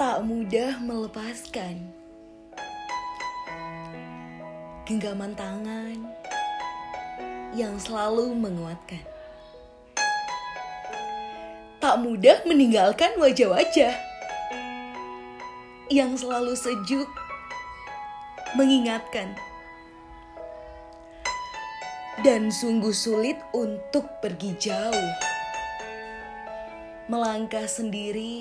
tak mudah melepaskan genggaman tangan yang selalu menguatkan. Tak mudah meninggalkan wajah-wajah yang selalu sejuk mengingatkan. Dan sungguh sulit untuk pergi jauh. Melangkah sendiri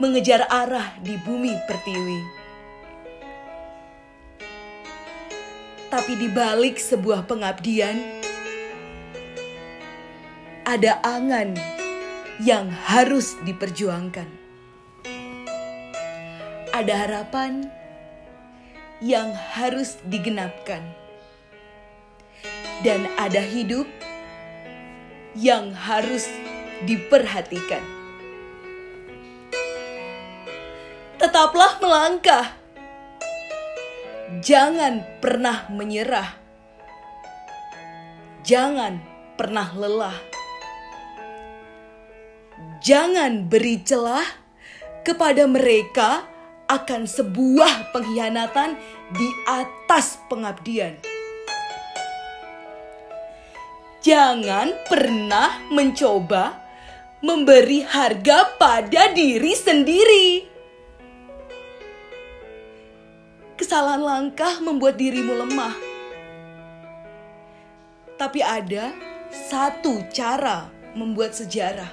mengejar arah di bumi pertiwi. Tapi di balik sebuah pengabdian, ada angan yang harus diperjuangkan. Ada harapan yang harus digenapkan. Dan ada hidup yang harus diperhatikan. Tetaplah melangkah Jangan pernah menyerah. Jangan pernah lelah. Jangan beri celah kepada mereka akan sebuah pengkhianatan di atas pengabdian. Jangan pernah mencoba memberi harga pada diri sendiri. Kesalahan langkah membuat dirimu lemah. Tapi ada satu cara membuat sejarah.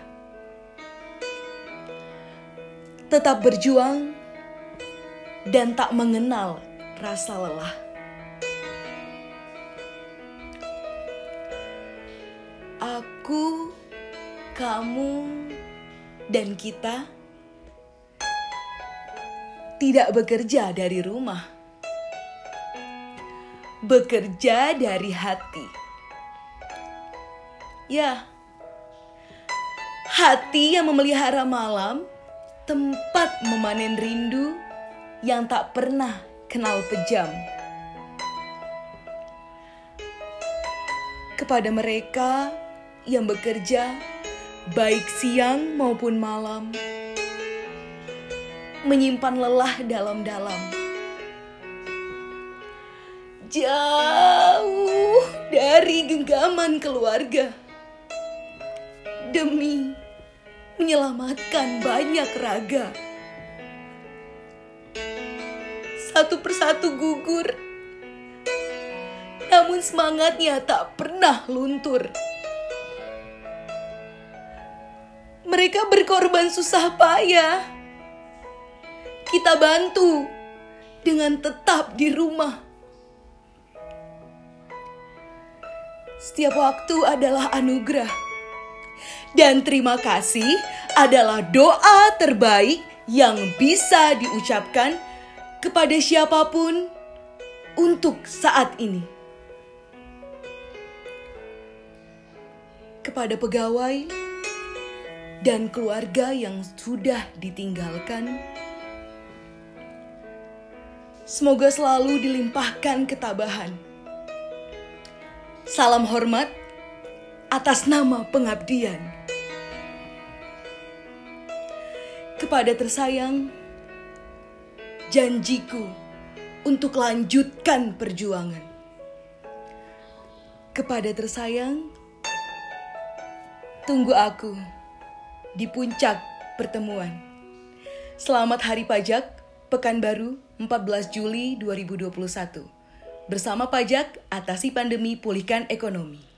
Tetap berjuang dan tak mengenal rasa lelah. Aku, kamu, dan kita tidak bekerja dari rumah bekerja dari hati. Ya, hati yang memelihara malam, tempat memanen rindu yang tak pernah kenal pejam. Kepada mereka yang bekerja, baik siang maupun malam, menyimpan lelah dalam-dalam jauh dari genggaman keluarga demi menyelamatkan banyak raga. Satu persatu gugur, namun semangatnya tak pernah luntur. Mereka berkorban susah payah. Kita bantu dengan tetap di rumah Setiap waktu adalah anugerah. Dan terima kasih adalah doa terbaik yang bisa diucapkan kepada siapa pun untuk saat ini. Kepada pegawai dan keluarga yang sudah ditinggalkan, semoga selalu dilimpahkan ketabahan Salam hormat atas nama pengabdian. Kepada tersayang, janjiku untuk lanjutkan perjuangan. Kepada tersayang, tunggu aku di puncak pertemuan. Selamat Hari Pajak, Pekanbaru, 14 Juli 2021. Bersama pajak, atasi pandemi, pulihkan ekonomi.